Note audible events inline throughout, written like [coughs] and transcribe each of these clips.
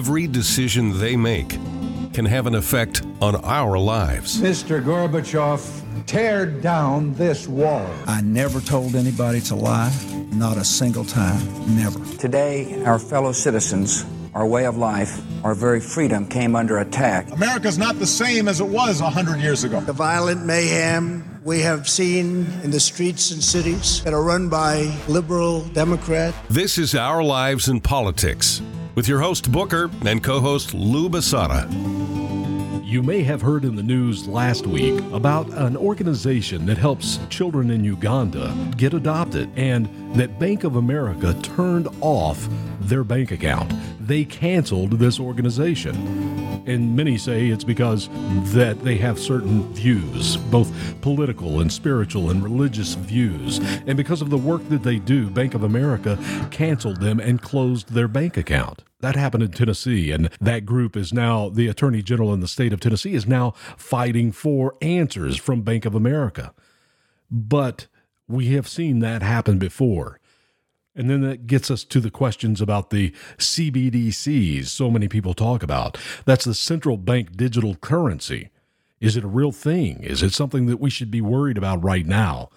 every decision they make can have an effect on our lives. Mr. Gorbachev, tear down this wall. I never told anybody to lie, not a single time, never. Today, our fellow citizens, our way of life, our very freedom came under attack. America's not the same as it was 100 years ago. The violent mayhem we have seen in the streets and cities that are run by liberal Democrats. This is Our Lives and Politics with your host Booker and co host Lou Basada. You may have heard in the news last week about an organization that helps children in Uganda get adopted and that Bank of America turned off their bank account. They canceled this organization. And many say it's because that they have certain views, both political and spiritual and religious views. And because of the work that they do, Bank of America canceled them and closed their bank account. That happened in Tennessee, and that group is now, the Attorney General in the state of Tennessee is now fighting for answers from Bank of America. But we have seen that happen before. And then that gets us to the questions about the CBDCs so many people talk about. That's the central bank digital currency. Is it a real thing? Is it something that we should be worried about right now?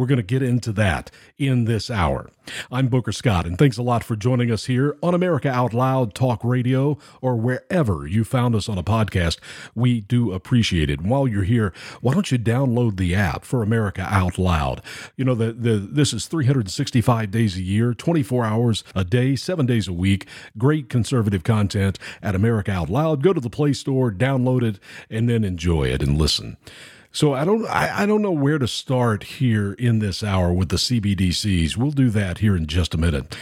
We're going to get into that in this hour. I'm Booker Scott, and thanks a lot for joining us here on America Out Loud Talk Radio or wherever you found us on a podcast. We do appreciate it. And while you're here, why don't you download the app for America Out Loud? You know, the, the this is 365 days a year, 24 hours a day, seven days a week. Great conservative content at America Out Loud. Go to the Play Store, download it, and then enjoy it and listen. So I don't I, I don't know where to start here in this hour with the CBDCs. We'll do that here in just a minute.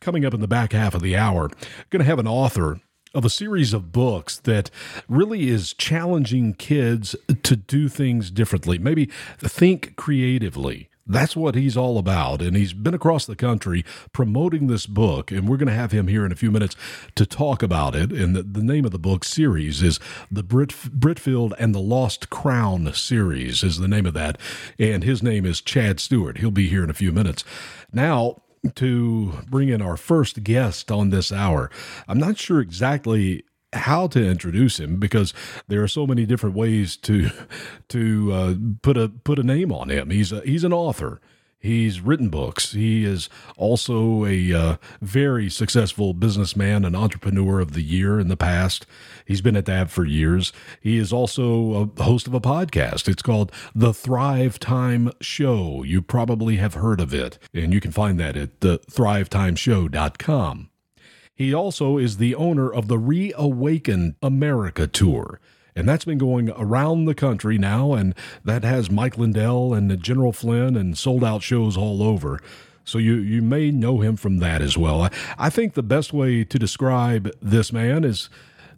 Coming up in the back half of the hour, going to have an author of a series of books that really is challenging kids to do things differently, maybe think creatively. That's what he's all about. And he's been across the country promoting this book. And we're going to have him here in a few minutes to talk about it. And the, the name of the book series is the Brit, Britfield and the Lost Crown series, is the name of that. And his name is Chad Stewart. He'll be here in a few minutes. Now, to bring in our first guest on this hour, I'm not sure exactly how to introduce him because there are so many different ways to [laughs] to uh, put a put a name on him. He's a, he's an author. He's written books. He is also a uh, very successful businessman and entrepreneur of the year in the past. He's been at that for years. He is also a host of a podcast. It's called The Thrive Time Show. You probably have heard of it, and you can find that at the thrivetimeshow.com. He also is the owner of the Reawaken America Tour. And that's been going around the country now, and that has Mike Lindell and General Flynn and sold out shows all over. So you, you may know him from that as well. I, I think the best way to describe this man is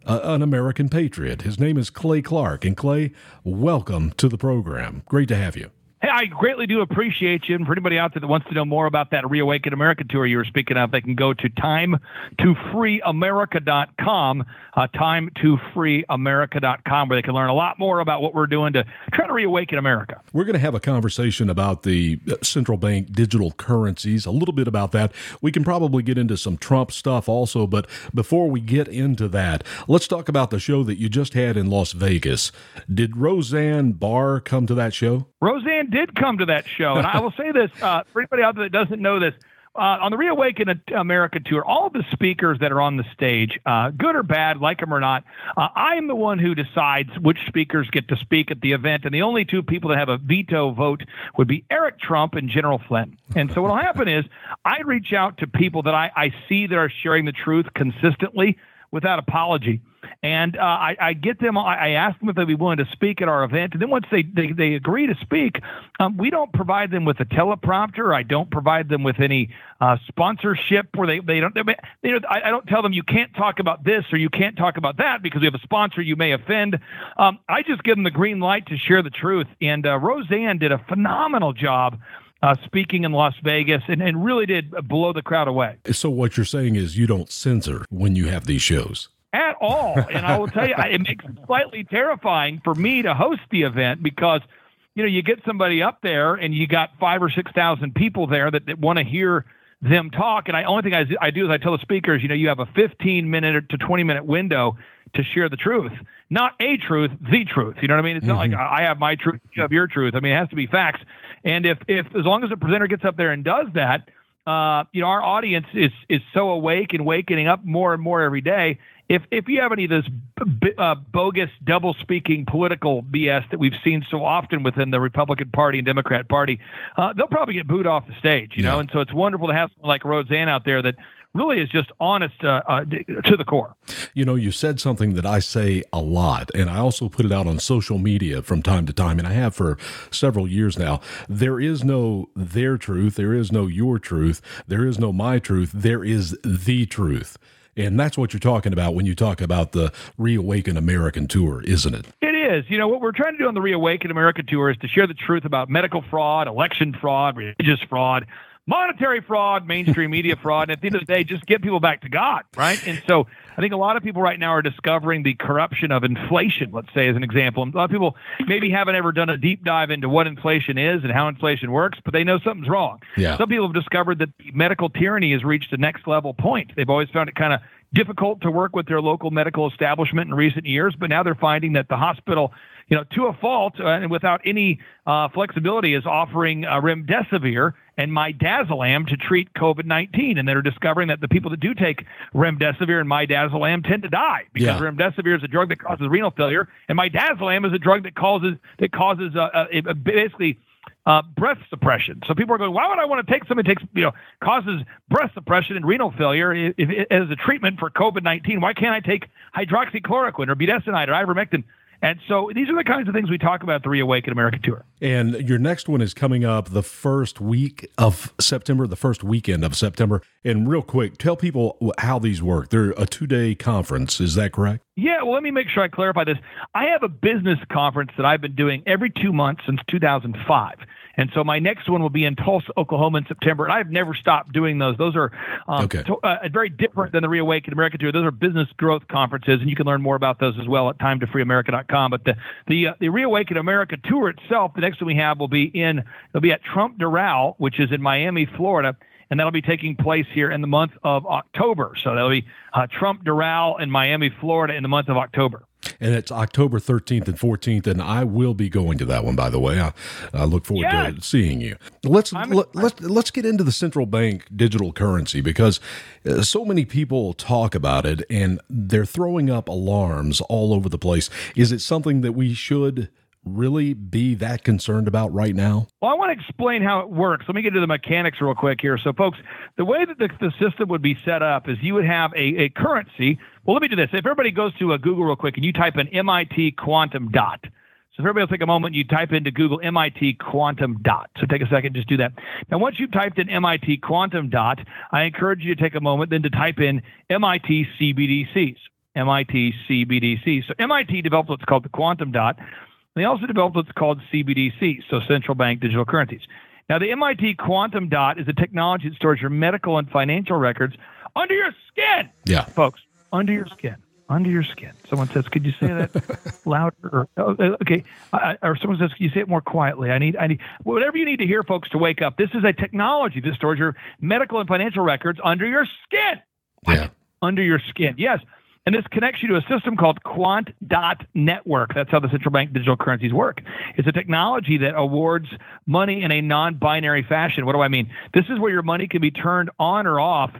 uh, an American patriot. His name is Clay Clark. And Clay, welcome to the program. Great to have you. Hey, I greatly do appreciate you. And for anybody out there that wants to know more about that Reawaken America tour you were speaking of, they can go to time2freeamerica.com, uh, time2freeamerica.com, where they can learn a lot more about what we're doing to try to reawaken America. We're going to have a conversation about the uh, central bank digital currencies, a little bit about that. We can probably get into some Trump stuff also, but before we get into that, let's talk about the show that you just had in Las Vegas. Did Roseanne Barr come to that show? Roseanne did come to that show, and I will say this uh, for anybody out there that doesn't know this. Uh, on the Reawaken America tour, all the speakers that are on the stage, uh, good or bad, like them or not, uh, I am the one who decides which speakers get to speak at the event. And the only two people that have a veto vote would be Eric Trump and General Flynn. And so what will happen is I reach out to people that I, I see that are sharing the truth consistently without apology. And uh, I, I, get them, I, I, ask them if they'd be willing to speak at our event. And then once they, they, they agree to speak, um, we don't provide them with a teleprompter. I don't provide them with any uh, sponsorship where they, they don't, they, they, I, I, don't tell them you can't talk about this or you can't talk about that because we have a sponsor you may offend. Um, I just give them the green light to share the truth. And uh, Roseanne did a phenomenal job. Uh, speaking in Las Vegas and, and really did blow the crowd away. So, what you're saying is you don't censor when you have these shows? at all. And I will tell you, it makes it slightly terrifying for me to host the event because, you know, you get somebody up there and you got five or 6,000 people there that, that want to hear them talk. And I only thing I, I do is I tell the speakers, you know, you have a 15 minute to 20 minute window to share the truth, not a truth, the truth. You know what I mean? It's mm-hmm. not like I have my truth, you have your truth. I mean, it has to be facts. And if, if as long as the presenter gets up there and does that, uh, you know, our audience is is so awake and waking up more and more every day. If if you have any of this b- uh, bogus double speaking political BS that we've seen so often within the Republican Party and Democrat Party, uh, they'll probably get booed off the stage. You yeah. know, and so it's wonderful to have someone like Roseanne out there that really is just honest uh, uh, to the core. You know, you said something that I say a lot, and I also put it out on social media from time to time, and I have for several years now. There is no their truth, there is no your truth, there is no my truth, there is the truth. And that's what you're talking about when you talk about the Reawaken American tour, isn't it? It is. You know, what we're trying to do on the Reawaken America tour is to share the truth about medical fraud, election fraud, religious fraud, monetary fraud, mainstream media [laughs] fraud, and at the end of the day, just get people back to God, right? And so I think a lot of people right now are discovering the corruption of inflation, let's say, as an example. A lot of people maybe haven't ever done a deep dive into what inflation is and how inflation works, but they know something's wrong. Yeah. Some people have discovered that medical tyranny has reached a next level point. They've always found it kind of difficult to work with their local medical establishment in recent years, but now they're finding that the hospital you know, to a fault uh, and without any uh, flexibility, is offering uh, remdesivir and midazolam to treat COVID-19, and they're discovering that the people that do take remdesivir and midazolam tend to die because yeah. remdesivir is a drug that causes renal failure, and midazolam is a drug that causes that causes uh, uh, basically uh, breath suppression. So people are going, why would I want to take something that takes, you know, causes breath suppression and renal failure if, if, as a treatment for COVID-19? Why can't I take hydroxychloroquine or budesonide or ivermectin? And so these are the kinds of things we talk about at the Reawaken America Tour. And your next one is coming up the first week of September, the first weekend of September. And real quick, tell people how these work. They're a two day conference. Is that correct? Yeah, well, let me make sure I clarify this. I have a business conference that I've been doing every two months since 2005. And so my next one will be in Tulsa, Oklahoma in September. And I've never stopped doing those. Those are um, okay. to, uh, very different than the Reawaken America Tour. Those are business growth conferences, and you can learn more about those as well at timetofreeamerica.com. But the the, uh, the Reawaken America Tour itself, the next one we have will be in, it'll be at Trump Doral, which is in Miami, Florida and that'll be taking place here in the month of October. So that'll be uh, Trump Doral in Miami, Florida, in the month of October and it's October 13th and 14th, and I will be going to that one. By the way, I, I look forward yeah. to seeing you. Let's let, let's let's get into the central bank digital currency because uh, so many people talk about it, and they're throwing up alarms all over the place. Is it something that we should? Really be that concerned about right now? Well, I want to explain how it works. Let me get to the mechanics real quick here. So, folks, the way that the, the system would be set up is you would have a, a currency. Well, let me do this. If everybody goes to a Google real quick and you type in MIT quantum dot, so if everybody will take a moment, you type into Google MIT quantum dot. So take a second, just do that. Now, once you've typed in MIT quantum dot, I encourage you to take a moment then to type in MIT CBDCs. MIT CBDCs. So MIT developed what's called the quantum dot. They also developed what's called CBDC, so central bank digital currencies. Now, the MIT Quantum Dot is a technology that stores your medical and financial records under your skin. Yeah. Folks, under your skin. Under your skin. Someone says, "Could you say that [laughs] louder?" Or, oh, uh, okay, uh, or someone says, "Can you say it more quietly?" I need, I need whatever you need to hear, folks, to wake up. This is a technology that stores your medical and financial records under your skin. Yeah. Under your skin. Yes. And this connects you to a system called Quant Dot Network. That's how the central bank digital currencies work. It's a technology that awards money in a non binary fashion. What do I mean? This is where your money can be turned on or off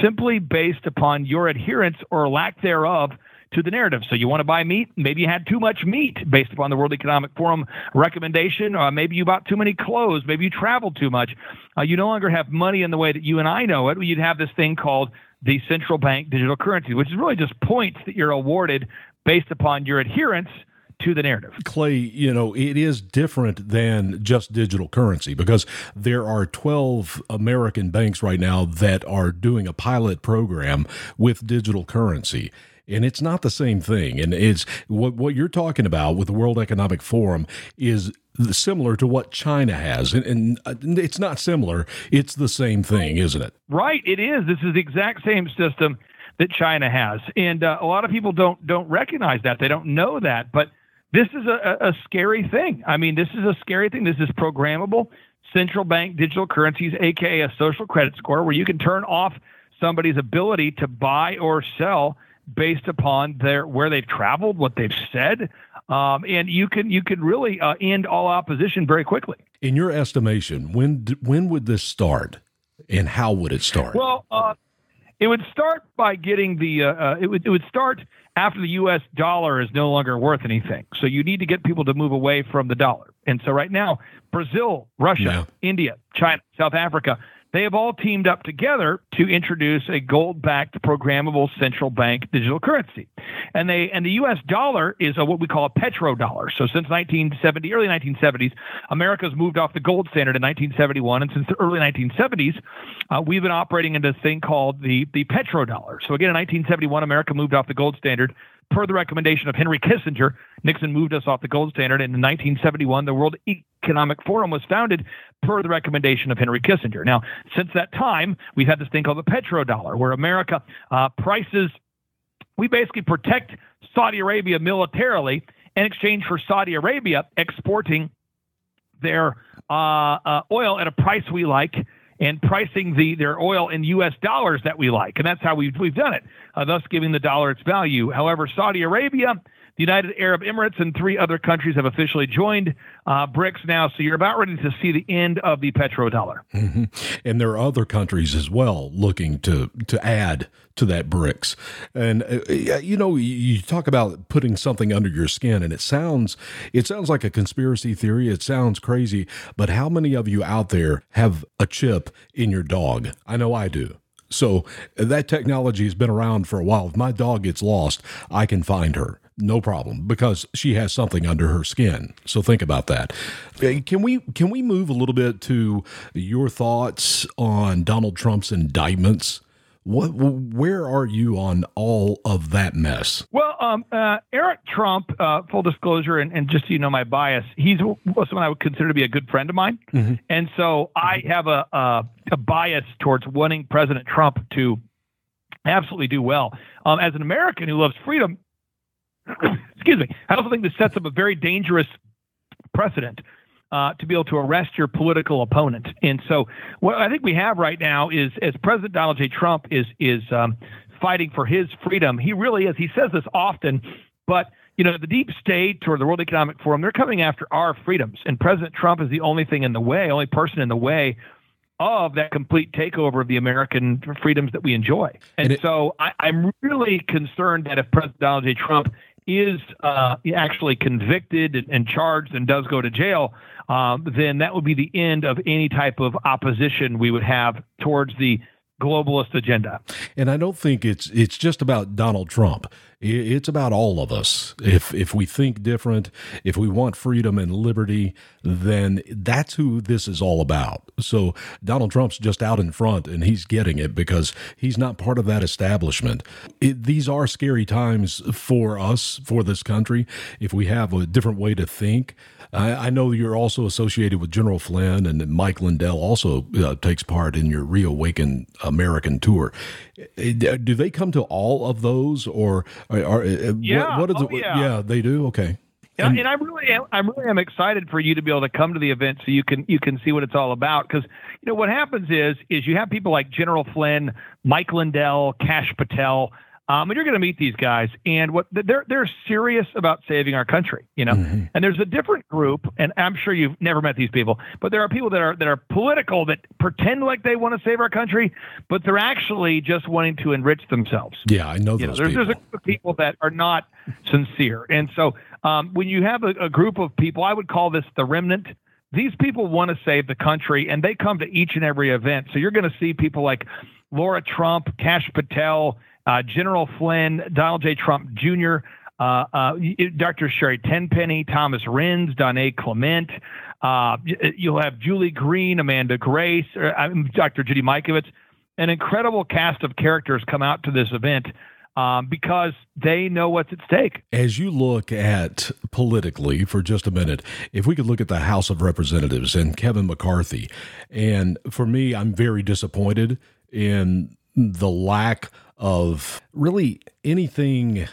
simply based upon your adherence or lack thereof to the narrative. So you want to buy meat? Maybe you had too much meat based upon the World Economic Forum recommendation. Uh, maybe you bought too many clothes. Maybe you traveled too much. Uh, you no longer have money in the way that you and I know it. You'd have this thing called the central bank digital currency, which is really just points that you're awarded based upon your adherence to the narrative. Clay, you know, it is different than just digital currency because there are 12 American banks right now that are doing a pilot program with digital currency and it's not the same thing. And it's what what you're talking about with the World Economic Forum is similar to what China has, and, and, uh, it's not similar. It's the same thing, isn't it? Right, it is. This is the exact same system that China has, and uh, a lot of people don't don't recognize that. They don't know that, but this is a, a scary thing. I mean, this is a scary thing. This is programmable. central bank digital currencies, aka a social credit score, where you can turn off somebody's ability to buy or sell based upon their where they've traveled, what they've said, um, and you can you can really uh, end all opposition very quickly. In your estimation, when when would this start, and how would it start? Well, uh, it would start by getting the uh, uh it would it would start after the U.S. dollar is no longer worth anything. So you need to get people to move away from the dollar. And so right now, Brazil, Russia, India, China, South Africa, they have all teamed up together to introduce a gold-backed programmable central bank digital currency. And they and the US dollar is a, what we call a petrodollar. So since 1970, early 1970s, America's moved off the gold standard in 1971 and since the early 1970s, uh, we've been operating in this thing called the the petrodollar. So again in 1971 America moved off the gold standard per the recommendation of Henry Kissinger, Nixon moved us off the gold standard. And in 1971, the World Economic Forum was founded per the recommendation of Henry Kissinger. Now, since that time, we've had this thing called the petrodollar, where America uh, prices, we basically protect Saudi Arabia militarily in exchange for Saudi Arabia exporting their uh, uh, oil at a price we like and pricing the their oil in U.S. dollars that we like, and that's how we've we've done it, uh, thus giving the dollar its value. However, Saudi Arabia, the United Arab Emirates, and three other countries have officially joined uh, BRICS now. So you're about ready to see the end of the petrodollar. Mm-hmm. And there are other countries as well looking to to add to that BRICS. And uh, you know, you talk about putting something under your skin, and it sounds it sounds like a conspiracy theory. It sounds crazy, but how many of you out there have a chip in your dog? I know I do. So that technology has been around for a while. If my dog gets lost, I can find her no problem because she has something under her skin. So think about that. Can we can we move a little bit to your thoughts on Donald Trump's indictments? What, where are you on all of that mess? Well, um, uh, Eric Trump, uh, full disclosure, and, and, just so you know my bias, he's someone I would consider to be a good friend of mine, mm-hmm. and so I have a, a, a bias towards wanting President Trump to absolutely do well. Um, as an American who loves freedom, [coughs] excuse me, I also think this sets up a very dangerous precedent uh, to be able to arrest your political opponent. And so, what I think we have right now is, as President Donald J. Trump is is um, fighting for his freedom, he really is. He says this often, but you know, the deep state or the World Economic Forum, they're coming after our freedoms, and President Trump is the only thing in the way, only person in the way of that complete takeover of the American freedoms that we enjoy. And, and it, so I, I'm really concerned that if President Donald J. Trump is uh, actually convicted and, charged and does go to jail, um, then that would be the end of any type of opposition we would have towards the globalist agenda. And I don't think it's it's just about Donald Trump. It's about all of us. If if we think different, if we want freedom and liberty, then that's who this is all about. So Donald Trump's just out in front and he's getting it because he's not part of that establishment. It, these are scary times for us, for this country, if we have a different way to think. I, I know you're also associated with General Flynn and Mike Lindell also uh, takes part in your Reawaken American tour. Do they come to all of those or are, are uh, yeah. what, oh, it? Yeah. yeah, they do. Okay. Yeah, and, and I really am, I really am excited for you to be able to come to the event so you can you can see what it's all about because you know what happens is is you have people like General Flynn, Mike Lindell, Kash Patel, um, and you're going to meet these guys, and what they're they're serious about saving our country, you know. Mm-hmm. And there's a different group, and I'm sure you've never met these people, but there are people that are that are political that pretend like they want to save our country, but they're actually just wanting to enrich themselves. Yeah, I know those you know, there's, people. There's a group of people that are not sincere, and so um, when you have a, a group of people, I would call this the remnant these people want to save the country and they come to each and every event. So you're going to see people like Laura Trump, Kash Patel, uh, General Flynn, Donald J. Trump Jr., uh, uh, Dr. Sherri Tenpenny, Thomas Renz, Donnae Clement. Uh, you'll have Julie Green, Amanda Grace, uh, Dr. Judy Mikovits. An incredible cast of characters come out to this event um, because they know what's at stake. As you look at politically for just a minute, if we could look at the House of Representatives and Kevin McCarthy, and for me, I'm very disappointed in the lack of really anything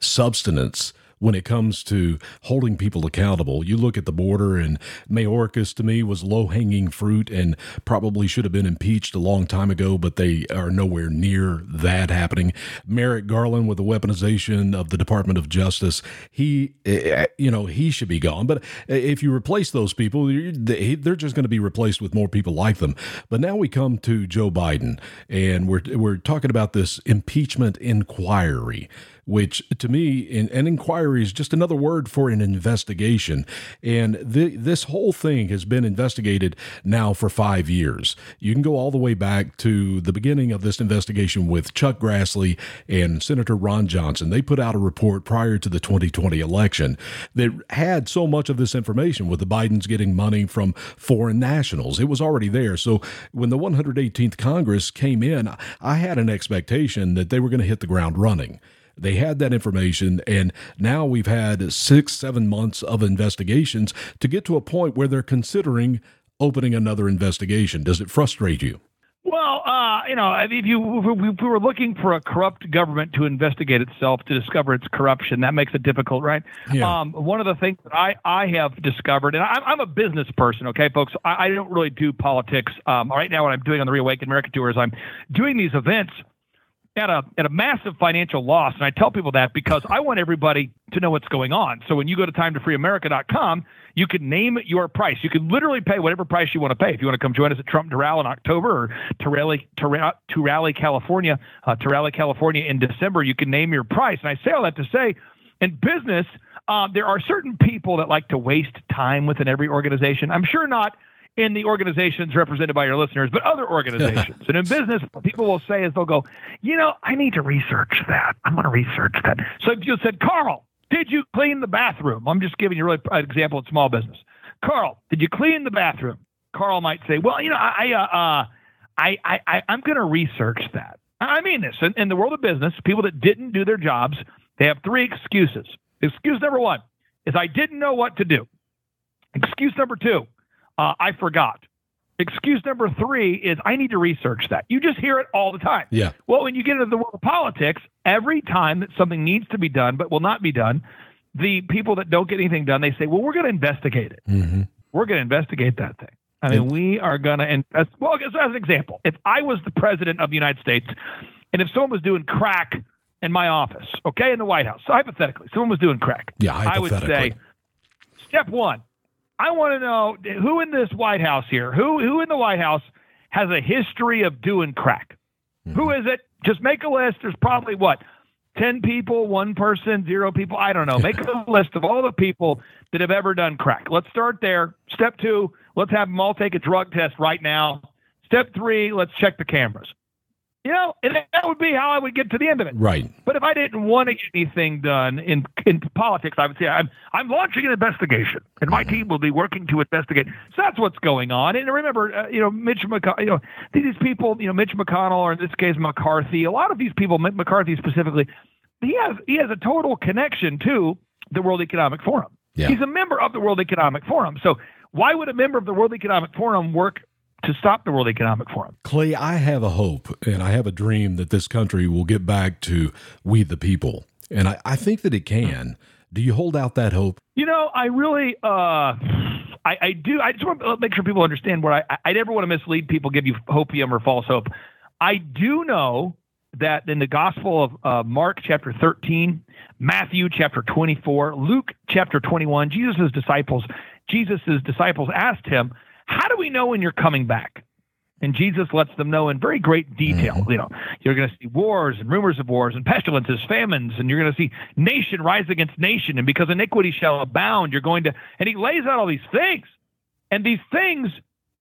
substance when it comes to holding people accountable. You look at the border, and Mayorkas to me was low hanging fruit and probably should have been impeached a long time ago, but they are nowhere near that happening. Merrick Garland with the weaponization of the Department of Justice, he, eh, you know, he should be gone. But if you replace those people, they're just going to be replaced with more people like them. But now we come to Joe Biden, and we're we're talking about this impeachment inquiry which to me, in, an inquiry is just another word for an investigation. And the, this whole thing has been investigated now for five years. You can go all the way back to the beginning of this investigation with Chuck Grassley and Senator Ron Johnson. They put out a report prior to the 2020 election that had so much of this information with the Bidens getting money from foreign nationals. It was already there. So when the 118th Congress came in, I had an expectation that they were going to hit the ground running. They had that information, and now we've had six, seven months of investigations to get to a point where they're considering opening another investigation. Does it frustrate you? Well, uh, you know, if you if we were looking for a corrupt government to investigate itself to discover its corruption, that makes it difficult, right? Yeah. Um, one of the things that I, I have discovered, and I'm, I'm a business person, okay, folks. I, I don't really do politics. Um, right now, what I'm doing on the Reawaken America tour is I'm doing these events at a at a massive financial loss, and I tell people that because I want everybody to know what's going on. So when you go to timetofreeamerica.com, you can name your price. You can literally pay whatever price you want to pay. If you want to come join us at Trump Doral in October or to rally rally California uh, to rally California in December, you can name your price. And I say all that to say, in business, uh, there are certain people that like to waste time within every organization. I'm sure not in the organizations represented by your listeners, but other organizations. [laughs] and in business, people will say is they'll go, you know, I need to research that. I'm going to research that. So if you said, Carl, did you clean the bathroom? I'm just giving you really an example of small business. Carl, did you clean the bathroom? Carl might say, well, you know, I, uh, uh, I, I, I, I'm going to research that. I mean this. In, in the world of business, people that didn't do their jobs, they have three excuses. Excuse number one is I didn't know what to do. Excuse number two, uh, I forgot. Excuse number three is I need to research that. You just hear it all the time. Yeah. Well, when you get into the world of politics, every time that something needs to be done but will not be done, the people that don't get anything done, they say, well, we're going to investigate it. Mm-hmm. We're going to investigate that thing. I mean, we are going to invest. Well, as an example, if I was the president of the United States and if someone was doing crack in my office, okay, in the White House, so hypothetically, someone was doing crack, yeah, I would say, step one, I want to know who in this White House here, who who in the White House has a history of doing crack? Mm-hmm. Who is it? Just make a list. There's probably what, ten people, one person, zero people. I don't know. Make a [laughs] list of all the people that have ever done crack. Let's start there. Step two, let's have them all take a drug test right now. Step three, let's check the cameras. You know, and that would be how I would get to the end of it. Right. But if I didn't want to get anything done in in politics, I would say I'm I'm launching an investigation, and my team will be working to investigate. So that's what's going on. And remember, uh, you know, Mitch McConnell, you know, these people, you know, Mitch McConnell, or in this case McCarthy. A lot of these people, McCarthy specifically, he has he has a total connection to the World Economic Forum. Yeah. He's a member of the World Economic Forum. So why would a member of the World Economic Forum work to stop the World Economic Forum. Clay, I have a hope and I have a dream that this country will get back to we the people. And I, I think that it can. Do you hold out that hope? You know, I really, uh, I, I do. I just want to make sure people understand where I, I never want to mislead people, give you hopium or false hope. I do know that in the Gospel of uh, Mark, chapter 13, Matthew, chapter 24, Luke, chapter 21, Jesus' disciples, Jesus' disciples asked him, how do we know when you're coming back? And Jesus lets them know in very great detail. Mm-hmm. You know, you're going to see wars and rumors of wars and pestilences, famines, and you're going to see nation rise against nation. And because iniquity shall abound, you're going to, and he lays out all these things. And these things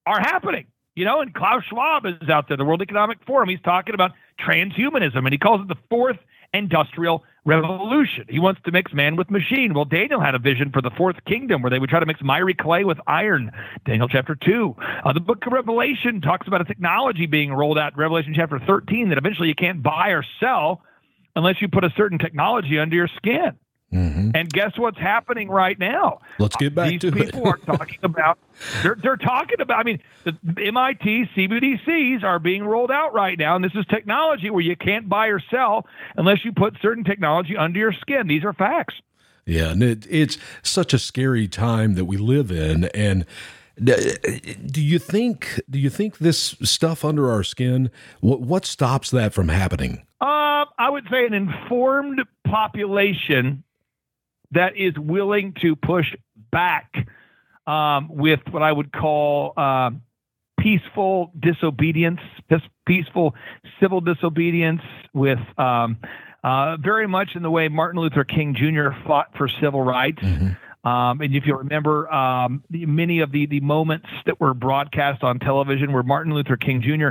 are happening. You know, and Klaus Schwab is out there, the World Economic Forum. He's talking about transhumanism, and he calls it the fourth industrial revolution. He wants to mix man with machine. Well, Daniel had a vision for the fourth kingdom where they would try to mix miry clay with iron. Daniel chapter 2. Uh, the book of Revelation talks about a technology being rolled out, Revelation chapter 13, that eventually you can't buy or sell unless you put a certain technology under your skin. Mm-hmm. And guess what's happening right now? Let's get back These to it. people are talking about. They're they're talking about. I mean, the MIT CBDCs are being rolled out right now, and this is technology where you can't buy or sell unless you put certain technology under your skin. These are facts. Yeah, and it, it's such a scary time that we live in, and do you think do you think this stuff under our skin what what stops that from happening? Uh, I would say an informed population that is willing to push back um, with what I would call uh, peaceful disobedience, peaceful civil disobedience, with um, uh, very much in the way Martin Luther King Jr. fought for civil rights. Mm-hmm. Um, and if you remember um, the, many of the, the moments that were broadcast on television where Martin Luther King Jr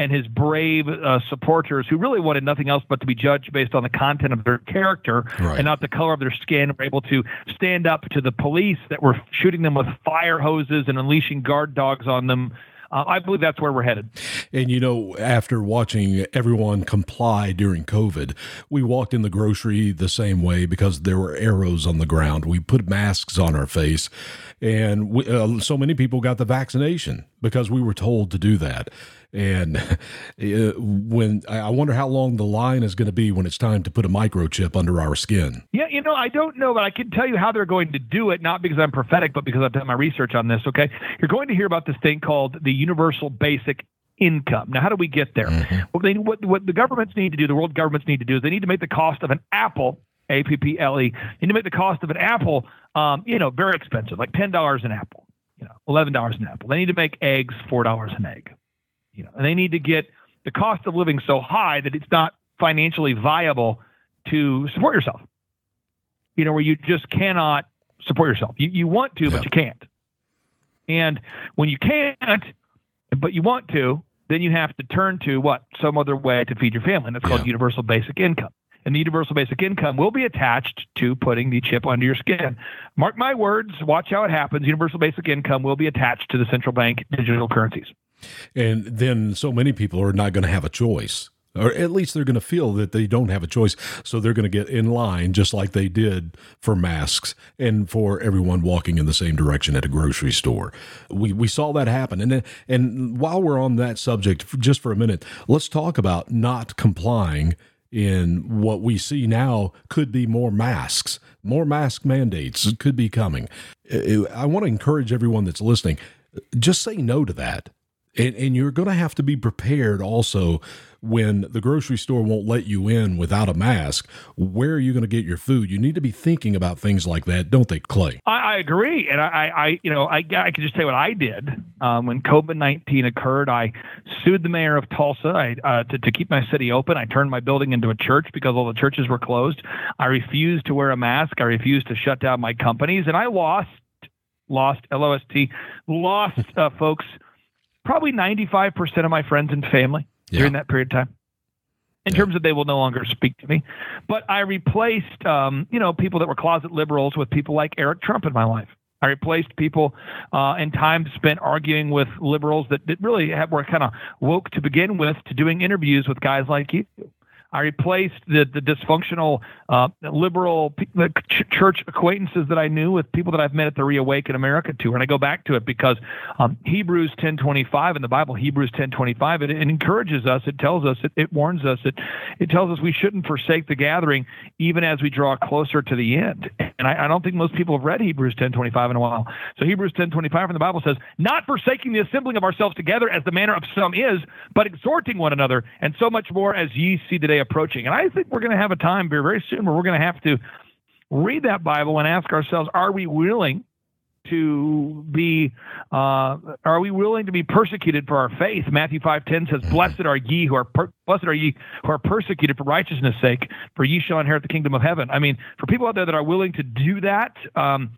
and his brave uh, supporters who really wanted nothing else but to be judged based on the content of their character right. and not the color of their skin were able to stand up to the police that were shooting them with fire hoses and unleashing guard dogs on them uh, I believe that's where we're headed. And you know, after watching everyone comply during COVID, we walked in the grocery the same way because there were arrows on the ground. We put masks on our face, and we, uh, so many people got the vaccination because we were told to do that. And uh, when I wonder how long the line is going to be when it's time to put a microchip under our skin. Yeah, you know, I don't know, but I can tell you how they're going to do it, not because I'm prophetic, but because I've done my research on this. Okay. You're going to hear about this thing called the Universal Basic income. Now, how do we get there? Mm-hmm. Well, they, what, what the governments need to do, the world governments need to do, is they need to make the cost of an apple, A P P L E, need to make the cost of an apple, um, you know, very expensive, like ten dollars an apple, you know, eleven dollars an apple. They need to make eggs four dollars an egg. You know, and they need to get the cost of living so high that it's not financially viable to support yourself. You know, where you just cannot support yourself. You you want to, yeah. but you can't. And when you can't, but you want to, then you have to turn to what some other way to feed your family, and that's called yeah. universal basic income. And the universal basic income will be attached to putting the chip under your skin. Mark my words, watch how it happens. Universal basic income will be attached to the central bank digital currencies. And then so many people are not going to have a choice. Or at least they're going to feel that they don't have a choice. So they're going to get in line just like they did for masks and for everyone walking in the same direction at a grocery store. We, we saw that happen. And, and while we're on that subject, just for a minute, let's talk about not complying in what we see now could be more masks, more mask mandates could be coming. I want to encourage everyone that's listening, just say no to that and, and you're going to have to be prepared also when the grocery store won't let you in without a mask. Where are you going to get your food? You need to be thinking about things like that, don't they, Clay? I, I agree, and I, I, you know, I, I can just say what I did um, when COVID nineteen occurred. I sued the mayor of Tulsa I, uh, to, to keep my city open. I turned my building into a church because all the churches were closed. I refused to wear a mask. I refused to shut down my companies, and I lost, lost, L O S T, lost, uh, folks probably 95% of my friends and family yeah. during that period of time in terms of they will no longer speak to me. But I replaced, um, you know, people that were closet liberals with people like Eric Trump in my life. I replaced people uh, and time spent arguing with liberals that, that really have, were kind of woke to begin with to doing interviews with guys like you. I replaced the, the dysfunctional uh, liberal the ch- church acquaintances that I knew with people that I've met at the Reawaken America tour. And I go back to it because um, Hebrews 10:25 in the Bible, Hebrews 10:25, it, it encourages us. It tells us. It, it warns us. It it tells us we shouldn't forsake the gathering even as we draw closer to the end. And I, I don't think most people have read Hebrews 10:25 in a while. So Hebrews 10:25 in the Bible says, "Not forsaking the assembling of ourselves together as the manner of some is, but exhorting one another, and so much more as ye see today approaching. And I think we're going to have a time very, very soon where we're going to have to read that Bible and ask ourselves, are we willing to be uh, are we willing to be persecuted for our faith? Matthew 5.10 says blessed are ye who are per- blessed are ye who are persecuted for righteousness sake for ye shall inherit the kingdom of heaven. I mean for people out there that are willing to do that um,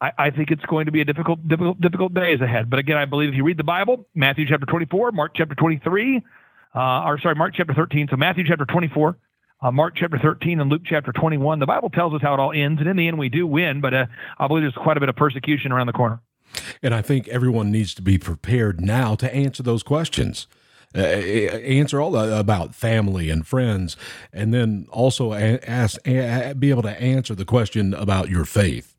I, I, think it's going to be a difficult difficult difficult days ahead. But again i believe if you read the bible matthew chapter 24 mark chapter 23 uh, or sorry, Mark chapter 13. So Matthew chapter 24, uh, Mark chapter 13, and Luke chapter 21. The Bible tells us how it all ends, and in the end, we do win. But uh, I believe there's quite a bit of persecution around the corner. And I think everyone needs to be prepared now to answer those questions. Uh, answer all about family and friends, and then also ask, be able to answer the question about your faith.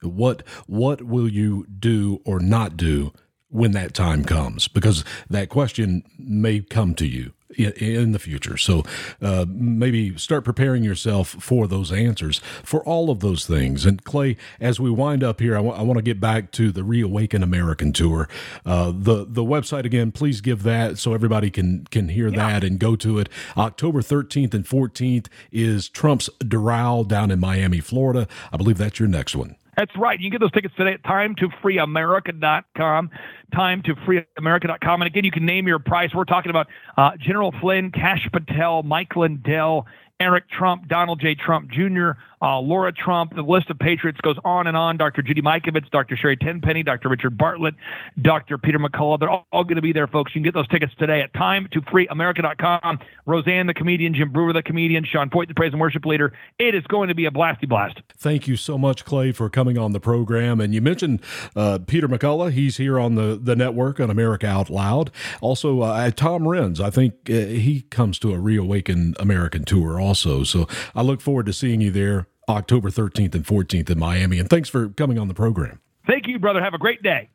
What what will you do or not do when that time comes because that question may come to you in, the future. So uh, maybe start preparing yourself for those answers for all of those things. And Clay, as we wind up here, I, w- I want to get back to the Reawaken American tour. Uh, the the website again, please give that so everybody can can hear yeah. that and go to it. October 13th and 14th is Trump's Doral down in Miami, Florida. I believe that's your next one. That's right. You can get those tickets today at timetofreeamerica.com. Timetofreeamerica.com. And again, you can name your price. We're talking about uh, General Flynn, Kash Patel, Mike Lindell, Eric Trump, Donald J. Trump Jr., uh, Laura Trump. The list of patriots goes on and on. Dr. Judy Mikovits, Dr. Sherri Tenpenny, Dr. Richard Bartlett, Dr. Peter McCullough. They're all, all going to be there, folks. You can get those tickets today at timetofreeamerica.com. Roseanne, the comedian, Jim Breuer, the comedian, Sean Feucht, the praise and worship leader. It is going to be a blasty blast. Thank you so much, Clay, for coming on the program. And you mentioned uh, Peter McCullough. He's here on the, the network on America Out Loud. Also, uh, Tom Renz, I think uh, he comes to a Reawaken American tour also. So I look forward to seeing you there October 13th and 14th in Miami. And thanks for coming on the program. Thank you, brother. Have a great day.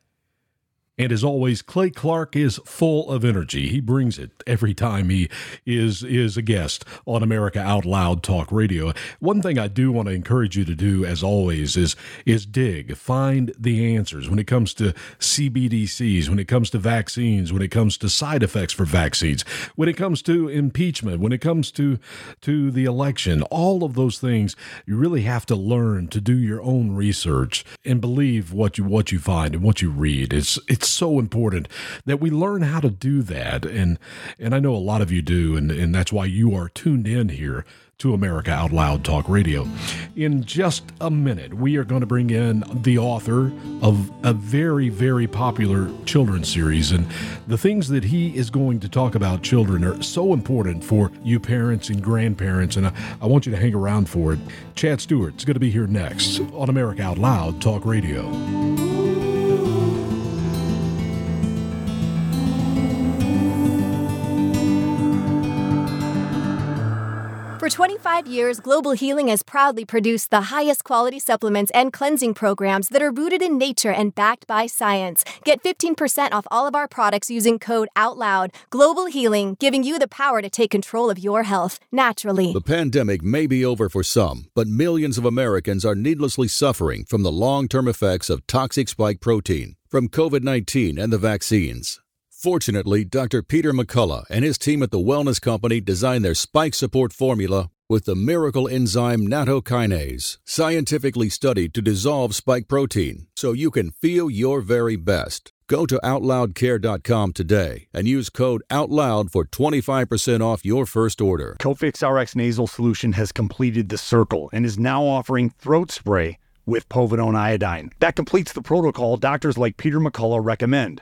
And as always, Clay Clark is full of energy. He brings it every time he is is a guest on America Out Loud Talk Radio. One thing I do want to encourage you to do, as always, is is dig, find the answers when it comes to CBDCs, when it comes to vaccines, when it comes to side effects for vaccines, when it comes to impeachment, when it comes to to the election. All of those things you really have to learn to do your own research and believe what you what you find and what you read. It's it's so important that we learn how to do that. And and I know a lot of you do, and, and that's why you are tuned in here to America Out Loud Talk Radio. In just a minute, we are going to bring in the author of a very, very popular children's series. And the things that he is going to talk about children are so important for you parents and grandparents. And I, I want you to hang around for it. Chad Stewart's going to be here next on America Out Loud Talk Radio. For 25 years, Global Healing has proudly produced the highest quality supplements and cleansing programs that are rooted in nature and backed by science. Get 15% off all of our products using code OUTLOUD. Global Healing, giving you the power to take control of your health naturally. The pandemic may be over for some, but millions of Americans are needlessly suffering from the long term effects of toxic spike protein from COVID 19 and the vaccines. Fortunately, Dr. Peter McCullough and his team at the Wellness Company designed their spike support formula with the miracle enzyme nattokinase, scientifically studied to dissolve spike protein so you can feel your very best. Go to OutLoudCare.com today and use code OUTLOUD for 25% off your first order. Cofix RX nasal solution has completed the circle and is now offering throat spray with povidone iodine. That completes the protocol doctors like Peter McCullough recommend.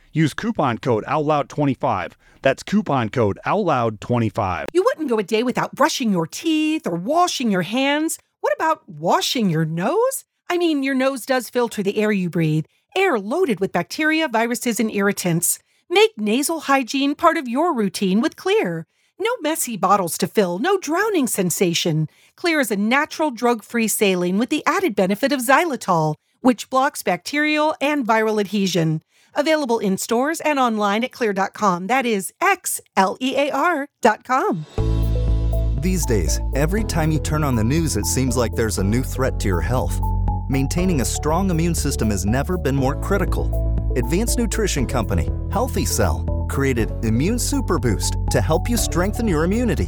Use coupon code OUTLOUD25. That's coupon code OUTLOUD25. You wouldn't go a day without brushing your teeth or washing your hands. What about washing your nose? I mean, your nose does filter the air you breathe, air loaded with bacteria, viruses, and irritants. Make nasal hygiene part of your routine with Xlear. No messy bottles to fill, no drowning sensation. Xlear is a natural drug free saline with the added benefit of xylitol, which blocks bacterial and viral adhesion. Available in stores and online at xlear.com. That is X L E A R.com. These days, every time you turn on the news, it seems like there's a new threat to your health. Maintaining a strong immune system has never been more critical. Advanced nutrition company, Healthy Cell, created Immune Super Boost to help you strengthen your immunity.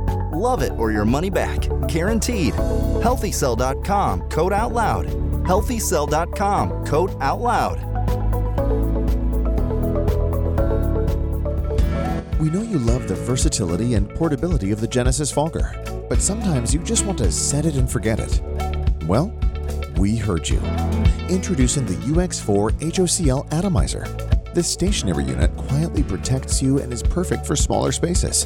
Love it or your money back. Guaranteed. Healthycell.com code OUTLOUD. HealthyCell.com, code out loud. We know you love the versatility and portability of the Genesis Fogger, but sometimes you just want to set it and forget it. Well, we heard you. Introducing the UX4 HOCL Atomizer. This stationary unit quietly protects you and is perfect for smaller spaces.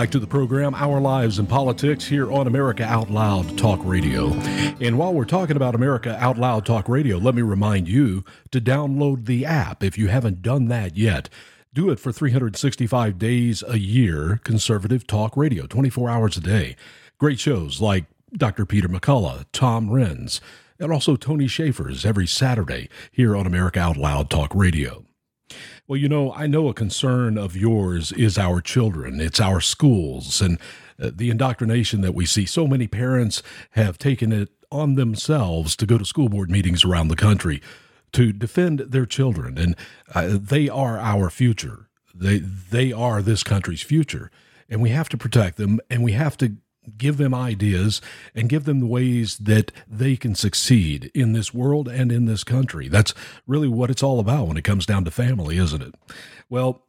Back to the program, Our Lives and Politics, here on America Out Loud Talk Radio. And while we're talking about America Out Loud Talk Radio, let me remind you to download the app if you haven't done that yet. Do it for 365 days a year, Conservative Talk Radio, 24 hours a day. Great shows like Dr. Peter McCullough, Tom Renz, and also Tony Shaffer's every Saturday here on America Out Loud Talk Radio. Well, you know, I know a concern of yours is our children, it's our schools, and uh, the indoctrination that we see. So many parents have taken it on themselves to go to school board meetings around the country to defend their children, and uh, they are our future. They they are this country's future, and we have to protect them, and we have to give them ideas and give them the ways that they can succeed in this world and in this country. That's really what it's all about when it comes down to family, isn't it? Well,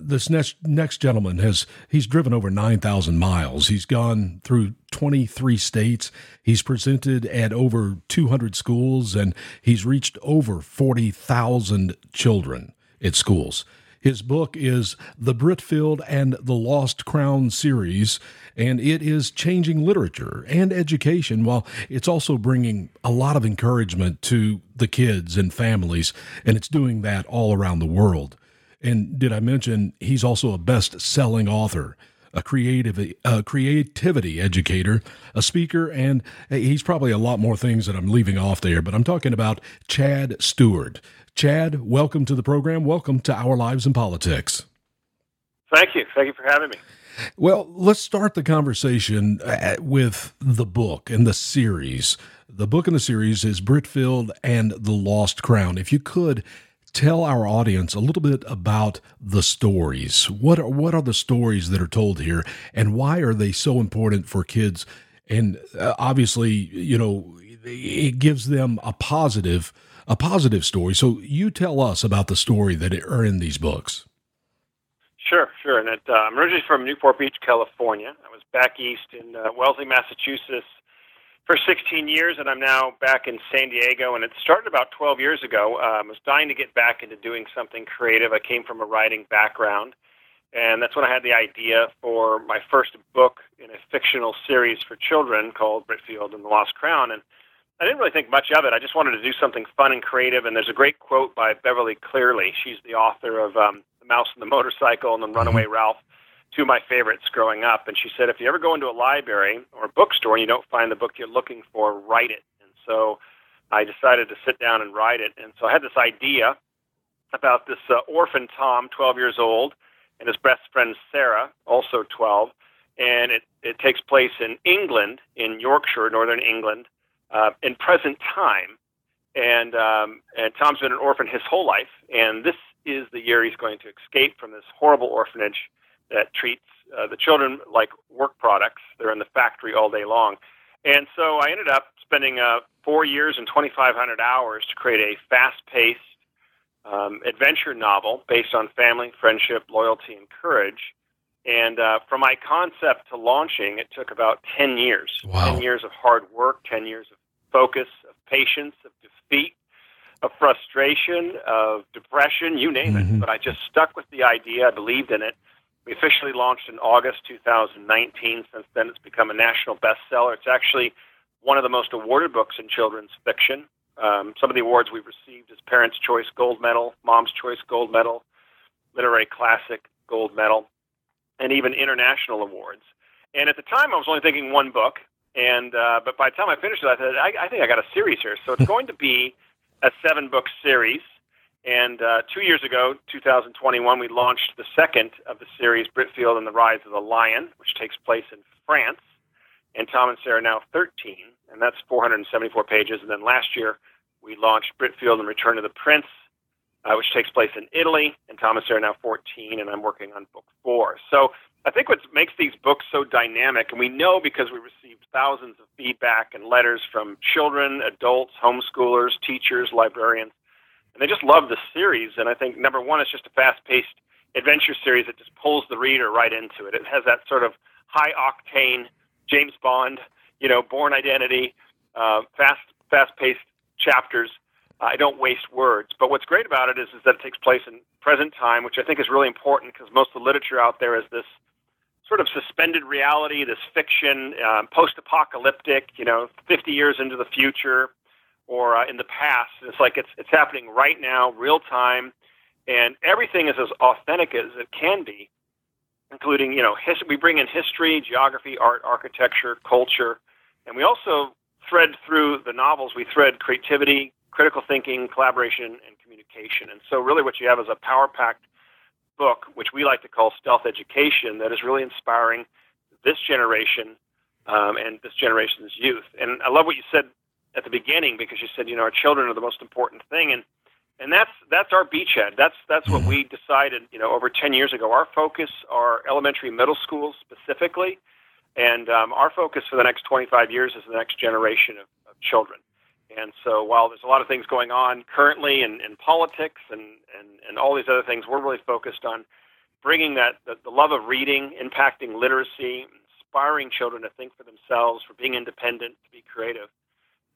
this next next gentleman has he's driven over 9000 miles. He's gone through 23 states. He's presented at over 200 schools and he's reached over 40,000 children at schools. His book is The Britfield and the Lost Crown series, and it is changing literature and education while it's also bringing a lot of encouragement to the kids and families, and it's doing that all around the world. And did I mention he's also a best selling author? a creative a creativity educator, a speaker, and he's probably a lot more things that I'm leaving off there. But I'm talking about Chad Stewart. Chad, welcome to the program. Welcome to Our Lives and Politics. Thank you. Thank you for having me. Well, let's start the conversation uh, with the book and the series. The book and the series is Britfield and the Lost Crown. If you could tell our audience a little bit about the stories. What are, what are the stories that are told here, and why are they so important for kids? And uh, obviously, you know, it gives them a positive a positive story. So you tell us about the story that are in these books. Sure, sure. And it, uh, I'm originally from Newport Beach, California. I was back east in uh, Wellesley, Massachusetts for 16 years, and I'm now back in San Diego. And it started about 12 years ago. Um, I was dying to get back into doing something creative. I came from a writing background, and that's when I had the idea for my first book in a fictional series for children called Britfield and the Lost Crown. And I didn't really think much of it. I just wanted to do something fun and creative. And there's a great quote by Beverly Cleary. She's the author of um, The Mouse and the Motorcycle and then Runaway mm-hmm. Ralph, two of my favorites growing up. And she said, if you ever go into a library or a bookstore and you don't find the book you're looking for, write it. And so I decided to sit down and write it. And so I had this idea about this uh, orphan Tom, 12 years old, and his best friend Sarah, also 12. And it, it takes place in England, in Yorkshire, northern England uh, in present time. And um, and Tom's been an orphan his whole life, and this is the year he's going to escape from this horrible orphanage that treats uh, the children like work products. They're in the factory all day long. And so I ended up spending uh, four years and 2,500 hours to create a fast paced um, adventure novel based on family, friendship, loyalty, and courage. And uh, from my concept to launching, it took about 10 years. Wow. 10 years of hard work, 10 years of focus, of patience, of defeat, of frustration, of depression, you name Mm-hmm. it. But I just stuck with the idea. I believed in it. We officially launched in August 2019. Since then, it's become a national bestseller. It's actually one of the most awarded books in children's fiction. Um, some of the awards we've received is Parents' Choice Gold Medal, Mom's Choice Gold Medal, Literary Classic Gold Medal, and even international awards. And at the time, I was only thinking one book. And uh, but by the time I finished it, I said, I, I think I got a series here. So it's [laughs] going to be a seven book series. And uh, two years ago, 2021, we launched the second of the series, Britfield and the Rise of the Lion, which takes place in France. And Tom and Sarah are now 13, and that's 474 pages. And then last year, we launched Britfield and Return of the Prince, uh, which takes place in Italy. And Tom and Sarah are now 14, and I'm working on book four. So I think what makes these books so dynamic, and we know because we received thousands of feedback and letters from children, adults, homeschoolers, teachers, librarians, and they just love the series. And I think number one, it's just a fast-paced adventure series that just pulls the reader right into it. It has that sort of high-octane James Bond, you know, Bourne Identity, uh, fast, fast-paced chapters. I don't waste words. But what's great about it is, is that it takes place in present time, which I think is really important because most of the literature out there is this sort of suspended reality, this fiction, um, post-apocalyptic, you know, 50 years into the future or uh, in the past. It's like it's it's happening right now, real time, and everything is as authentic as it can be, including you know his, we bring in history, geography, art, architecture, culture, and we also thread through the novels. We thread creativity, critical thinking, collaboration, and communication. And so, really, what you have is a power-packed book, which we like to call stealth education, that is really inspiring this generation um, and this generation's youth. And I love what you said at the beginning because you said, you know, our children are the most important thing, and and that's that's our beachhead. That's that's what we decided, you know, over 10 years ago. Our focus are elementary, middle schools specifically, and um, our focus for the next 25 years is the next generation of, of children. And so, while there's a lot of things going on currently in, in politics and, and, and all these other things, we're really focused on bringing that the, the love of reading, impacting literacy, inspiring children to think for themselves, for being independent, to be creative.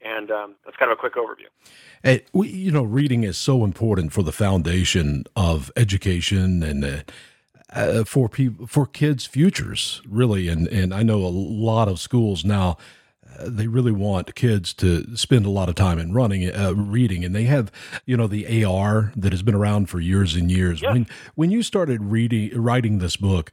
And um, that's kind of a quick overview. And we, you know, reading is so important for the foundation of education and uh, uh, for people for kids' futures, really. And and I know a lot of schools now. They really want kids to spend a lot of time in running, uh, reading, and they have, you know, the AR that has been around for years and years. When when you started reading, writing this book,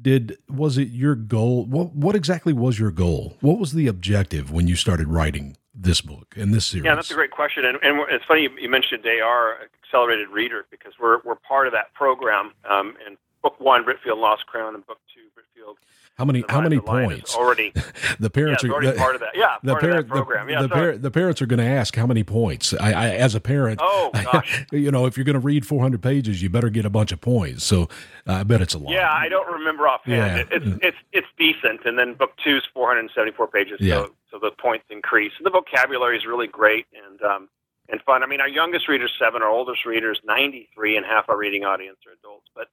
did was it your goal? What what exactly was your goal? What was the objective when you started writing this book and this series? Yeah, that's a great question, and, and it's funny you, you mentioned AR Accelerated Reader because we're we're part of that program. Um, and book one, Britfield Lost Crown, and book two, Britfield. How many how many points? Already, [laughs] the parents yeah, are already part of that. Yeah, the part parent, program. The, yeah, the, par- the parents are going to ask how many points. I, I as a parent, Oh, [laughs] gosh. you know, if you're going to read 400 pages, you better get a bunch of points. So uh, I bet it's a lot. Yeah, I don't remember offhand. Yeah. It, it's it's it's decent, and then book two is 474 pages, Yeah. so so the points increase. And the vocabulary is really great and um and fun. I mean, our youngest readers seven, our oldest readers 93, and half our reading audience are adults. But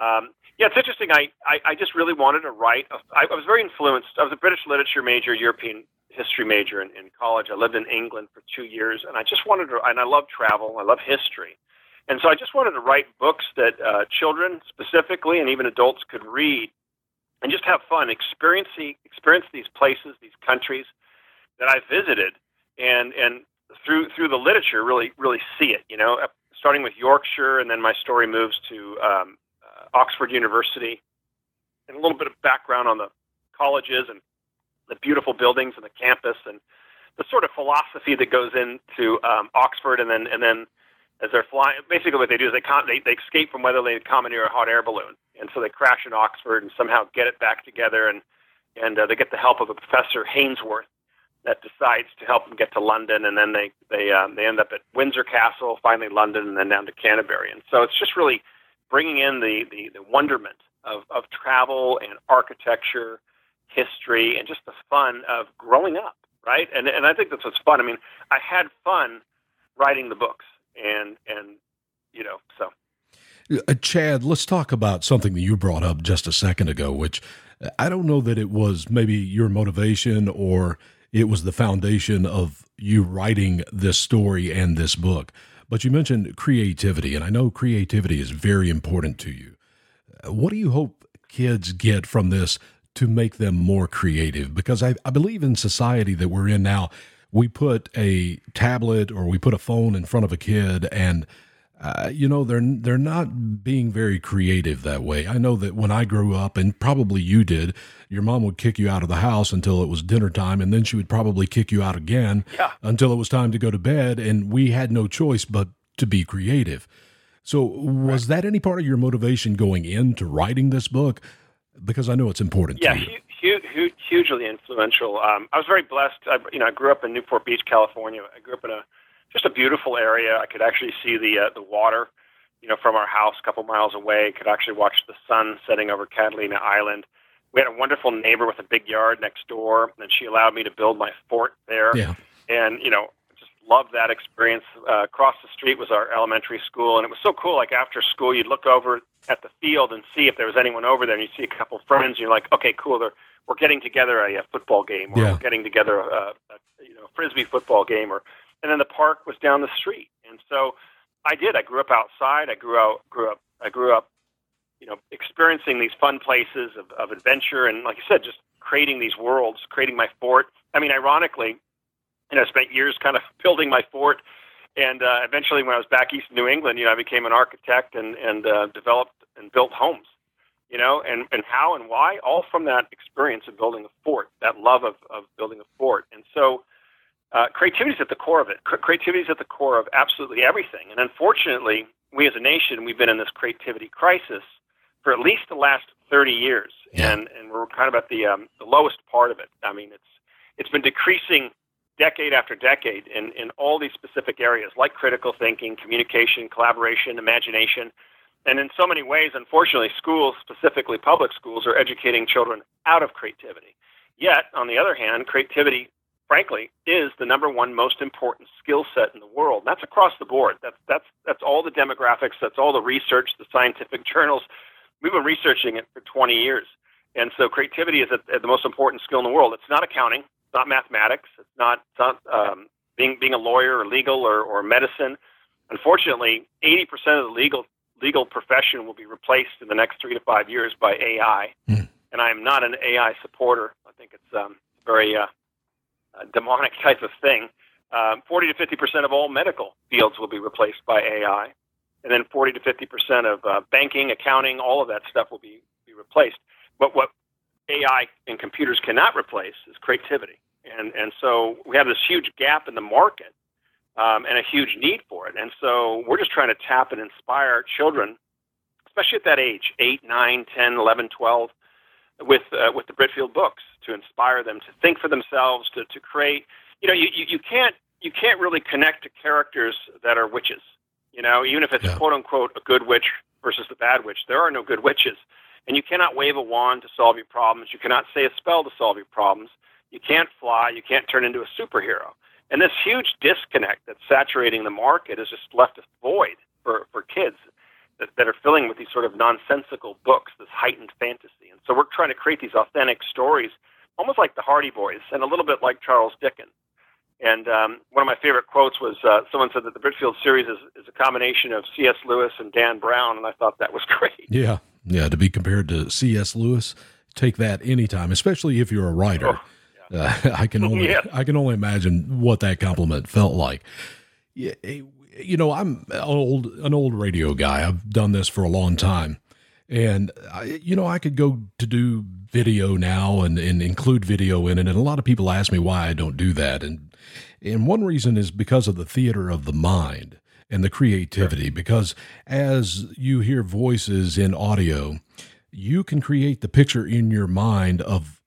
um, yeah, it's interesting. I, I I just really wanted to write. A, I, I was very influenced. I was a British literature major, European history major in, in college. I lived in England for two years, and I just wanted to. And I love travel. I love history. And so I just wanted to write books that uh, children specifically and even adults could read and just have fun, experience, experience these places, these countries that I visited, and, and through, through the literature, really, really see it, you know, uh, starting with Yorkshire, and then my story moves to um, Oxford University, and a little bit of background on the colleges and the beautiful buildings and the campus and the sort of philosophy that goes into um, Oxford, and then and then as they're flying, basically what they do is they con- they, they escape from whether they commandeer a hot air balloon, and so they crash in Oxford and somehow get it back together, and and uh, they get the help of a professor Hainsworth that decides to help them get to London, and then they they um, they end up at Windsor Castle, finally London, and then down to Canterbury. And so it's just really bringing in the the, the wonderment of of travel and architecture, history, and just the fun of growing up, right? And and I think that's what's fun. I mean, I had fun writing the books, and and you know so. Uh, Chad, let's talk about something that you brought up just a second ago, which I don't know that it was maybe your motivation or it was the foundation of you writing this story and this book. But you mentioned creativity, and I know creativity is very important to you. What do you hope kids get from this to make them more creative? Because I, I believe in society that we're in now, we put a tablet or we put a phone in front of a kid and uh, you know they're they're not being very creative that way. I know that when I grew up, and probably you did, your mom would kick you out of the house until it was dinner time, and then she would probably kick you out again yeah. until it was time to go to bed, and we had no choice but to be creative. So, was that any part of your motivation going into writing this book? Because I know it's important. Yeah, to you. Hu- hu- hugely influential. Um, I was very blessed. I, you know, I grew up in Newport Beach, California. I grew up in a just a beautiful area. I could actually see the uh, the water, you know, from our house a couple miles away. Could actually watch the sun setting over Catalina Island. We had a wonderful neighbor with a big yard next door, and she allowed me to build my fort there. Yeah. And you know, just loved that experience. Uh, across the street was our elementary school, and it was so cool. Like after school, you'd look over at the field and see if there was anyone over there, and you'd see a couple friends. And you're like, okay, cool. They're, we're getting together a, a football game, or Yeah. we're getting together a, a you know frisbee football game, or and then the park was down the street. And so I did. I grew up outside. I grew out grew up I grew up, you know, experiencing these fun places of, of adventure and like you said, just creating these worlds, creating my fort. I mean, ironically, you know, I spent years kind of [laughs] building my fort and uh, eventually when I was back east in New England, you know, I became an architect and, and uh, developed and built homes. You know, and, and how and why, all from that experience of building a fort, that love of, of building a fort. And so uh, creativity is at the core of it. Cre- creativity is at the core of absolutely everything. And unfortunately, we as a nation, we've been in this creativity crisis for at least the last 30 years, and and we're kind of at the um, the lowest part of it. I mean, it's it's been decreasing decade after decade in in all these specific areas, like critical thinking, communication, collaboration, imagination. And in so many ways, unfortunately, schools, specifically public schools, are educating children out of creativity. Yet, on the other hand, creativity frankly, is the number one most important skill set in the world. That's across the board. That's that's that's all the demographics. That's all the research, the scientific [laughs] journals. We've been researching it for 20 years, and so creativity is a, the most important skill in the world. It's not accounting. It's not mathematics. It's not, it's not um, being being a lawyer or legal or, or medicine. Unfortunately, 80% of the legal legal profession will be replaced in the next three to five years by AI. And I am not an AI supporter. I think it's um, very uh, demonic [laughs] type of thing. Um, 40 to 50 percent of all medical fields will be replaced by AI, and then 40 to 50 percent of uh, banking, accounting, all of that stuff will be, be replaced. But what AI and computers cannot replace is creativity, and and so we have this huge gap in the market um, and a huge need for it. And so we're just trying to tap and inspire children, especially at that age, 8, 9, 10, 11, 12, with uh, with the Britfield books to inspire them to think for themselves, to, to create. You know, you, you, you can't you can't really connect to characters that are witches. You know, even if it's quote unquote a good witch versus the bad witch, there are no good witches, and you cannot wave a wand to solve your problems. You cannot say a spell to solve your problems. You can't fly. You can't turn into a superhero. And this huge disconnect that's saturating the market has just left a void for, for kids that, that are filling with these sort of nonsensical books, this heightened fantasy. And so we're trying to create these authentic stories, almost like the Hardy Boys and a little bit like Charles Dickens. And um, one of my favorite quotes was uh, someone said that the Britfield series is, is a combination of C.S. Lewis and Dan Brown, and I thought that was [laughs] great. Yeah, yeah. To be compared to C.S. Lewis, take that anytime, especially if you're a writer. Oh, Uh, [laughs] I can only [laughs] Yes. I can only imagine what that compliment felt like. Yeah, eh, you know, I'm an old an old radio guy. I've done this for a long time, and I, you know, I could go to do video now and, and include video in it, and a lot of people ask me why I don't do that, and and one reason is because of the theater of the mind and the creativity. Because as you hear voices in audio, you can create the picture in your mind of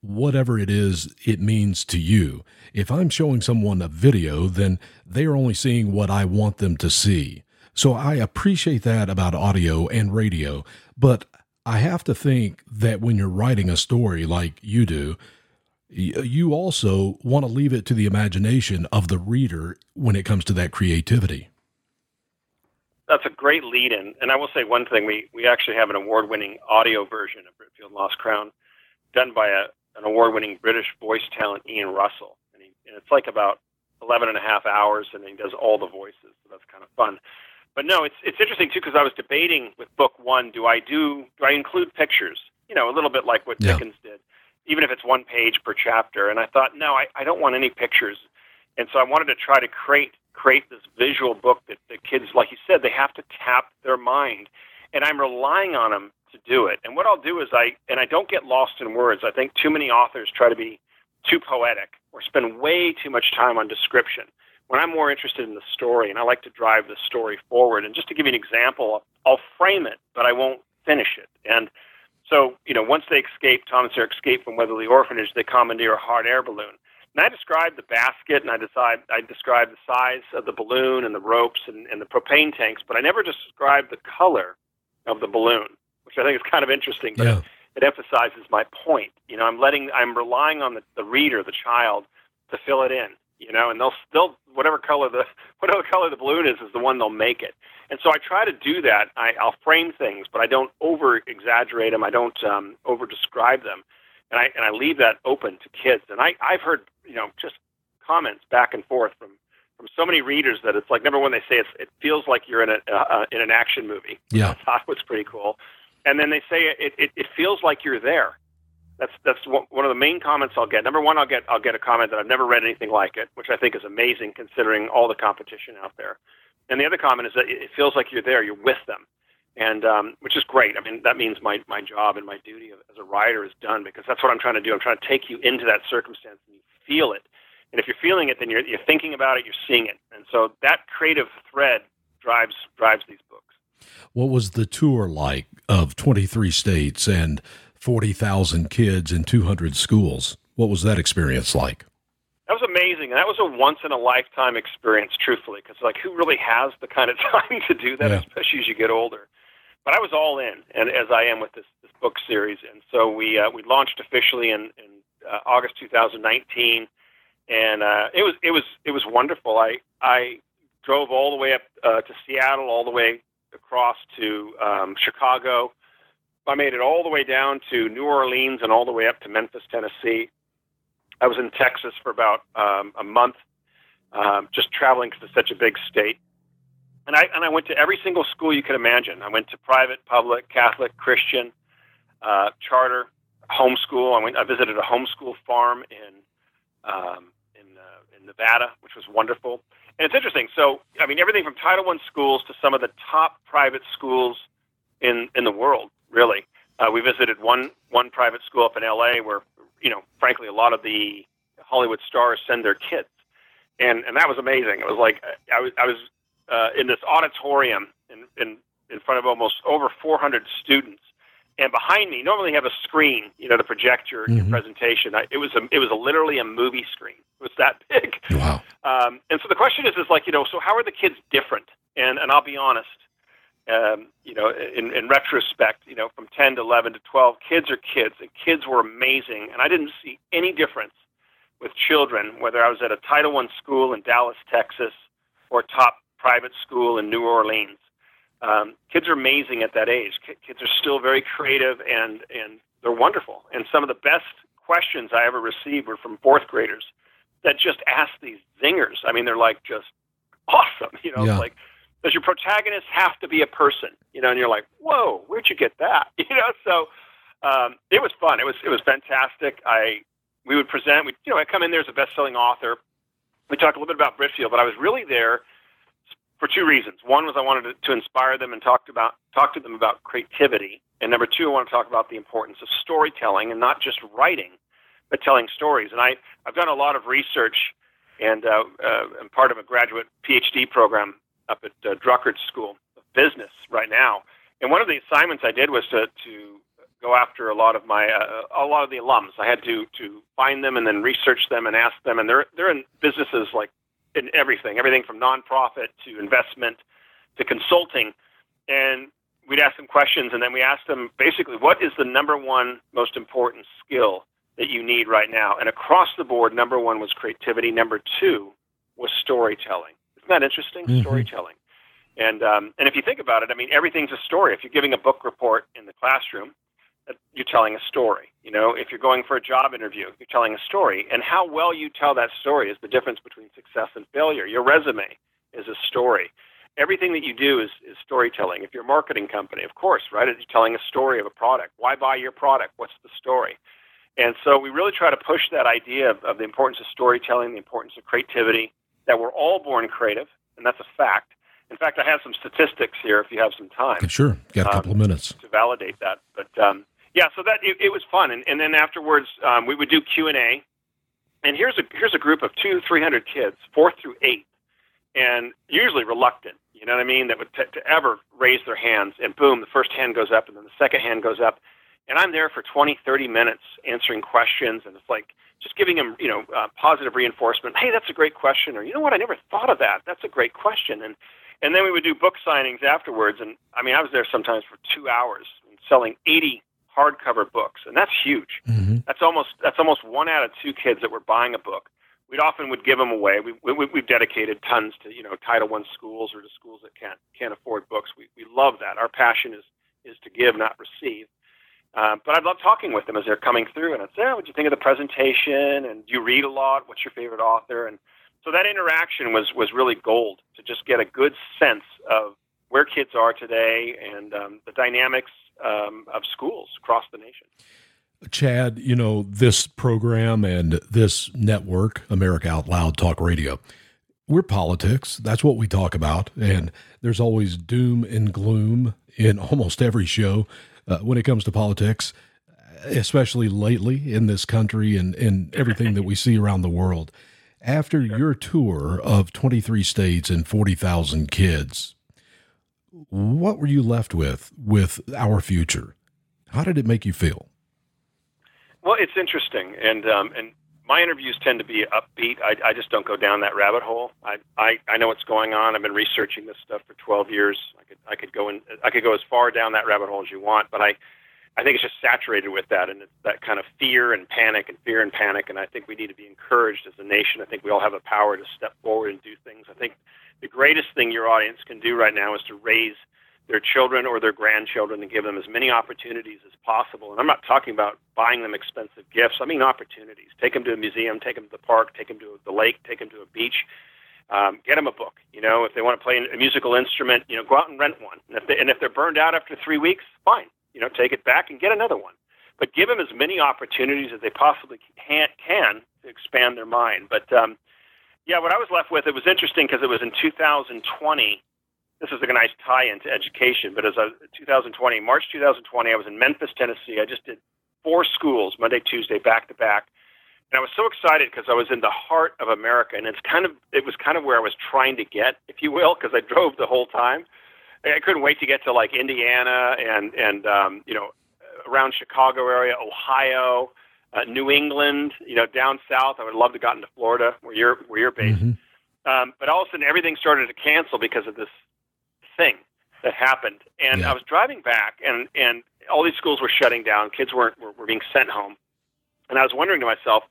whatever it is it means to you. If I'm showing someone a video, then they are only seeing what I want them to see. So I appreciate that about audio and radio, but I have to think that when you're writing a story like you do, you also want to leave it to the imagination of the reader when it comes to that creativity. That's a great lead in. And I will say one thing we, we actually have an award winning audio version of Britfield Lost Crown done by a, an award winning British voice talent, Ian Russell. And, he, and it's like about 11 and a half hours, and he does all the voices. So that's kind of fun. But no, it's it's interesting too because I was debating with book one: do I do do I include pictures? You know, a little bit like what yeah. Dickens did even if it's one page per chapter. And I thought, no, I, I don't want any pictures. And so I wanted to try to create create this visual book that the kids, like you said, they have to tap their mind. And I'm relying on them to do it. And what I'll do is I and I don't get lost in words. I think too many authors try to be too poetic or spend way too much time on description. When I'm more interested in the story and I like to drive the story forward. And just to give you an example, I'll frame it, but I won't finish it. And so, you know, once they escape, Tom and Sarah escape from Weatherly Orphanage, they commandeer a hot air balloon. And I describe the basket and I decide I describe the size of the balloon and the ropes and, and the propane tanks, but I never describe the color of the balloon, which I think is kind of interesting. But yeah. it, emphasizes my point. You know, I'm letting I'm relying on the, the reader, the child, to fill it in you know, and they'll still whatever color the [laughs] whatever color the balloon is is the one they'll make it. And so I try to do that. I, I'll frame things, but I don't over exaggerate them. I don't um, over describe them, and I and I leave that open to kids. And I I've heard you know just comments back and forth from from so many readers that it's like number one they say it's, it feels like you're in a uh, uh in an action movie. Yeah, [laughs] I thought was pretty cool. And then they say it, it it feels like you're there. That's that's one of the main comments I'll get. Number one, I'll get I'll get a comment that I've never read anything like it, which I think is amazing considering all the competition out there. And the other comment is that it feels like you're there, you're with them, and um, which is great. I mean, that means my my job and my duty as a writer is done because that's what I'm trying to do. I'm trying to take you into that circumstance and you feel it. And if you're feeling it, then you're you're thinking about it, you're seeing it, and so that creative thread drives drives these books. What was the tour like of 23 states and 40,000 kids in 200 schools. What was that experience like? That was amazing. That was a once in a lifetime experience, truthfully, because like who really has the kind of [laughs] time to do that, yeah. especially as you get older. But I was all in, and as I am with this, this book series, and so we uh, we launched officially in, in uh, August 2019, and uh, it was it was it was wonderful. I I drove all the way up uh, to Seattle, all the way across to um, Chicago, I made it all the way down to New Orleans and all the way up to Memphis, Tennessee. I was in Texas for about um, a month, um, just traveling because it's such a big state. And I and I went to every single school you could imagine. I went to private, public, Catholic, Christian, uh, charter, homeschool. I went. I visited a homeschool farm in um, in uh, in Nevada, which was wonderful. And it's interesting. So I mean, everything from Title One schools to some of the top private schools in in the world really. Uh, we visited one one private school up in L.A. where, you know, frankly, a lot of the Hollywood stars send their kids, and and that was amazing. It was like I was I was uh, in this auditorium in, in in front of almost over 400 students, and behind me, normally you have a screen, you know, to project your, mm-hmm. your presentation. I, it was a, it was a, literally a movie screen. It was that [laughs] big. Wow. Um, and so the question is, is like, you know, so how are the kids different? And and I'll be honest, um, you know, in, in retrospect, you know, from 10 to 11 to 12, kids are kids, and kids were amazing. And I didn't see any difference with children, whether I was at a Title I school in Dallas, Texas, or top private school in New Orleans. Um, kids are amazing at that age. Kids are still very creative and, and they're wonderful. And some of the best questions I ever received were from fourth graders that just ask these zingers. I mean, they're like just awesome. [laughs] You know, yeah. like does your protagonist have to be a person? You know, and you're like, whoa, where'd you get that? [laughs] You know, so um, it was fun. It was it was fantastic. I we would present. We you know I come in there as a best-selling author. We talked a little bit about Britfield, but I was really there for two reasons. One was I wanted to, to inspire them and talk about talk to them about creativity, and number two, I want to talk about the importance of storytelling and not just writing, but telling stories. And I I've done a lot of research, and uh, uh, I'm part of a graduate PhD program up at uh, Drucker School of Business right now. And one of the assignments I did was to, to go after a lot of my uh, a lot of the alums. I had to to find them and then research them and ask them. And they're they're in businesses like in everything, everything from nonprofit to investment to consulting. And we'd ask them questions, and then we asked them basically, what is the number one most important skill that you need right now? And across the board, number one was creativity. Number two was storytelling. Isn't that interesting? Mm-hmm. Storytelling. And um, and if you think about it, I mean, everything's a story. If you're giving a book report in the classroom, you're telling a story. You know, if you're going for a job interview, you're telling a story. And how well you tell that story is the difference between success and failure. Your resume is a story. Everything that you do is, is storytelling. If you're a marketing company, of course, right? You're telling a story of a product. Why buy your product? What's the story? And so we really try to push that idea of, of the importance of storytelling, the importance of creativity, that we're all born creative, and that's a fact in fact, I have some statistics here if you have some time. Sure, got a couple um, of minutes to validate that. But um, yeah, so that it, it was fun, and, and then afterwards um, we would do Q and A. And here's a here's a group of two three hundred kids, fourth through eighth, and usually reluctant. You know what I mean? That would t- to ever raise their hands, and boom, the first hand goes up, and then the second hand goes up, and I'm there for 20, 30 minutes answering questions, and it's like just giving them, you know, uh, positive reinforcement. Hey, that's a great question, or you know what, I never thought of that. That's a great question, and and then we would do book signings afterwards. And I mean, I was there sometimes for two hours selling 80 hardcover books, and that's huge. Mm-hmm. That's almost that's almost one out of two kids that were buying a book. We'd often would give them away. We, we we've dedicated tons to you know Title One schools or to schools that can't can't afford books. We we love that. Our passion is is to give, not receive. Uh, but I love talking with them as they're coming through, and I'd say, oh, "What do you think of the presentation? And do you read a lot? What's your favorite author?" And so that interaction was was really gold to just get a good sense of where kids are today and um, the dynamics um, of schools across the nation. Chad, you know, this program and this network, America Out Loud Talk Radio, we're politics. That's what we talk about. And there's always doom and gloom in [laughs] almost every show uh, when it comes to politics, especially lately in this country and, and everything that we see around the world. After your tour of 23 states and 40,000 kids, what were you left with with our future? How did it make you feel? Well, it's interesting, and um, and my interviews tend to be upbeat. I, I just don't go down that rabbit hole. I, I I know what's going on. I've been researching this stuff for 12 years. I could I could go in I could go as far down that rabbit hole as you want, but I I think it's just saturated with that and it's that kind of fear and panic and fear and panic. And I think we need to be encouraged as a nation. I think we all have the power to step forward and do things. I think the greatest thing your audience can do right now is to raise their children or their grandchildren and give them as many opportunities as possible. And I'm not talking about buying them expensive gifts. I mean opportunities. Take them to a museum, take them to the park, take them to the lake, take them to a beach. Um, get them a book. You know, if they want to play a musical instrument, you know, go out and rent one. And if, they, and if they're burned out after three weeks, fine you know, take it back and get another one. But give them as many opportunities as they possibly can, can to expand their mind. But um, yeah, what I was left with, it was interesting because it was in 2020. This is a nice tie into education, but as a 2020, March 2020, I was in Memphis, Tennessee. I just did four schools, Monday, Tuesday, back to back. And I was so excited because I was in the heart of America, and it's kind of it was kind of where I was trying to get, if you will, because I drove the whole time. I couldn't wait to get to like Indiana and and um, you know around Chicago area, Ohio, uh, New England, you know down south. I would love to have gotten to Florida where you're where you're based. Mm-hmm. Um, but all of a sudden everything started to cancel because of this thing that happened. And yeah. I was driving back and and all these schools were shutting down. Kids weren't were, were being sent home. And I was wondering to myself,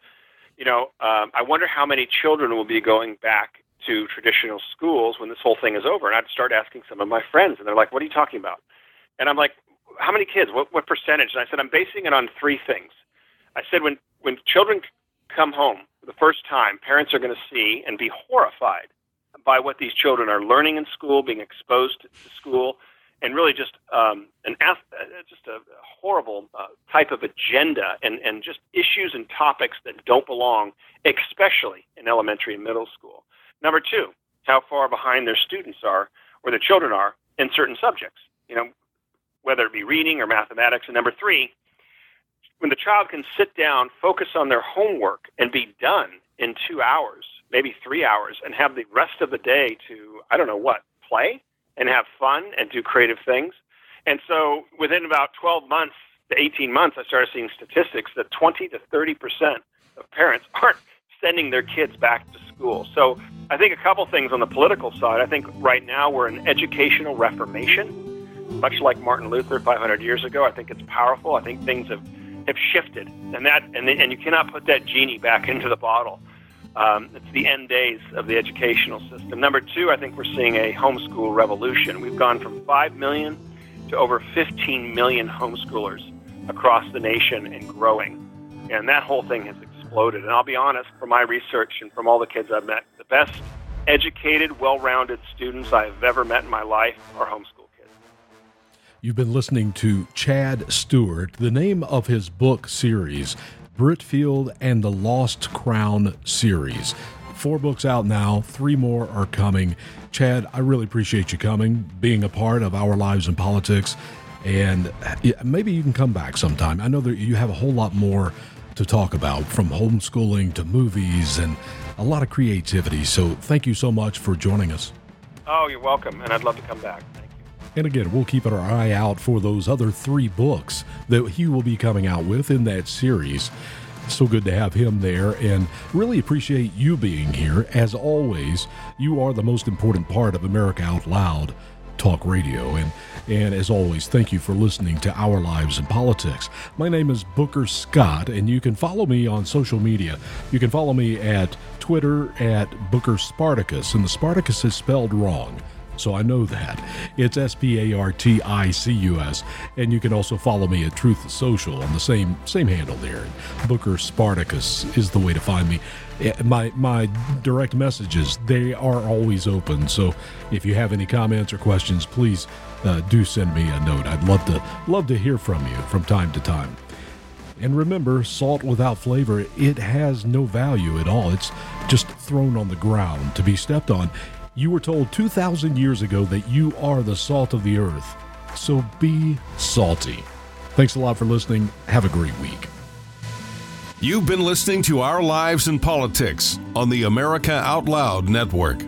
you know, um, I wonder how many children will be going back to traditional schools when this whole thing is over. And I'd start asking some of my friends, and they're like, "What are you talking about?" And I'm like, "How many kids? What what percentage?" And I said, "I'm basing it on three things." I said, "When when children come home for the first time, parents are going to see and be horrified by what these children are learning in school, being exposed to school, and really just um, an uh, just a horrible uh, type of agenda and and just issues and topics that don't belong, especially in elementary and middle school." Number two, how far behind their students are or their children are in certain subjects, you know, whether it be reading or mathematics. And number three, when the child can sit down, focus on their homework, and be done in two hours, maybe three hours, and have the rest of the day to, I don't know what, play and have fun and do creative things. And so within about 12 months, to 18 months, I started seeing statistics that 20 to 30 percent of parents [laughs] aren't sending their kids back to school. So I think a couple things on the political side. I think right now we're in educational reformation, much like Martin Luther 500 years ago. I think it's powerful. I think things have have shifted, and that and and you cannot put that genie back [laughs] into the bottle. Um, it's the end days of the educational system. Number two, I think we're seeing a homeschool revolution. We've gone from five million to over 15 million homeschoolers across the nation and growing, and that whole thing has exploded. And I'll be honest, from my research and from all the kids I've met, the best educated, well-rounded students I've ever met in my life are homeschooled. You've been listening to Chad Stewart. The name of his book series, Britfield and the Lost Crown series. Four books out now, three more are coming. Chad, I really appreciate you coming, being a part of our lives in politics, and maybe you can come back sometime. I know that you have a whole lot more to talk about, from homeschooling to movies and a lot of creativity. So thank you so much for joining us. Oh, you're welcome, and I'd love to come back. And again, we'll keep our eye out for those other three books that he will be coming out with in that series. So good to have him there and really appreciate you being here. As always, you are the most important part of America Out Loud talk radio. And, and as always, thank you for listening to Our Lives and Politics. My name is Booker Scott, and you can follow me on social media. You can follow me at Twitter at Booker Spartacus, and the Spartacus is spelled wrong so I know that. It's S P A R T I C U S, and you can also follow me at Truth Social on the same same handle there. Booker Spartacus is the way to find me. Eh, my my direct messages they are always open. So if you have any comments or questions, please uh, do send me a note. I'd love to love to hear from you from time to time. And remember, salt without flavor, it has no value at all. It's just thrown on the ground to be stepped on. You were told 2,000 years ago that you are the salt of the earth. So be salty. Thanks a lot for listening. Have a great week. You've been listening to Our Lives and Politics on the America Out Loud Network.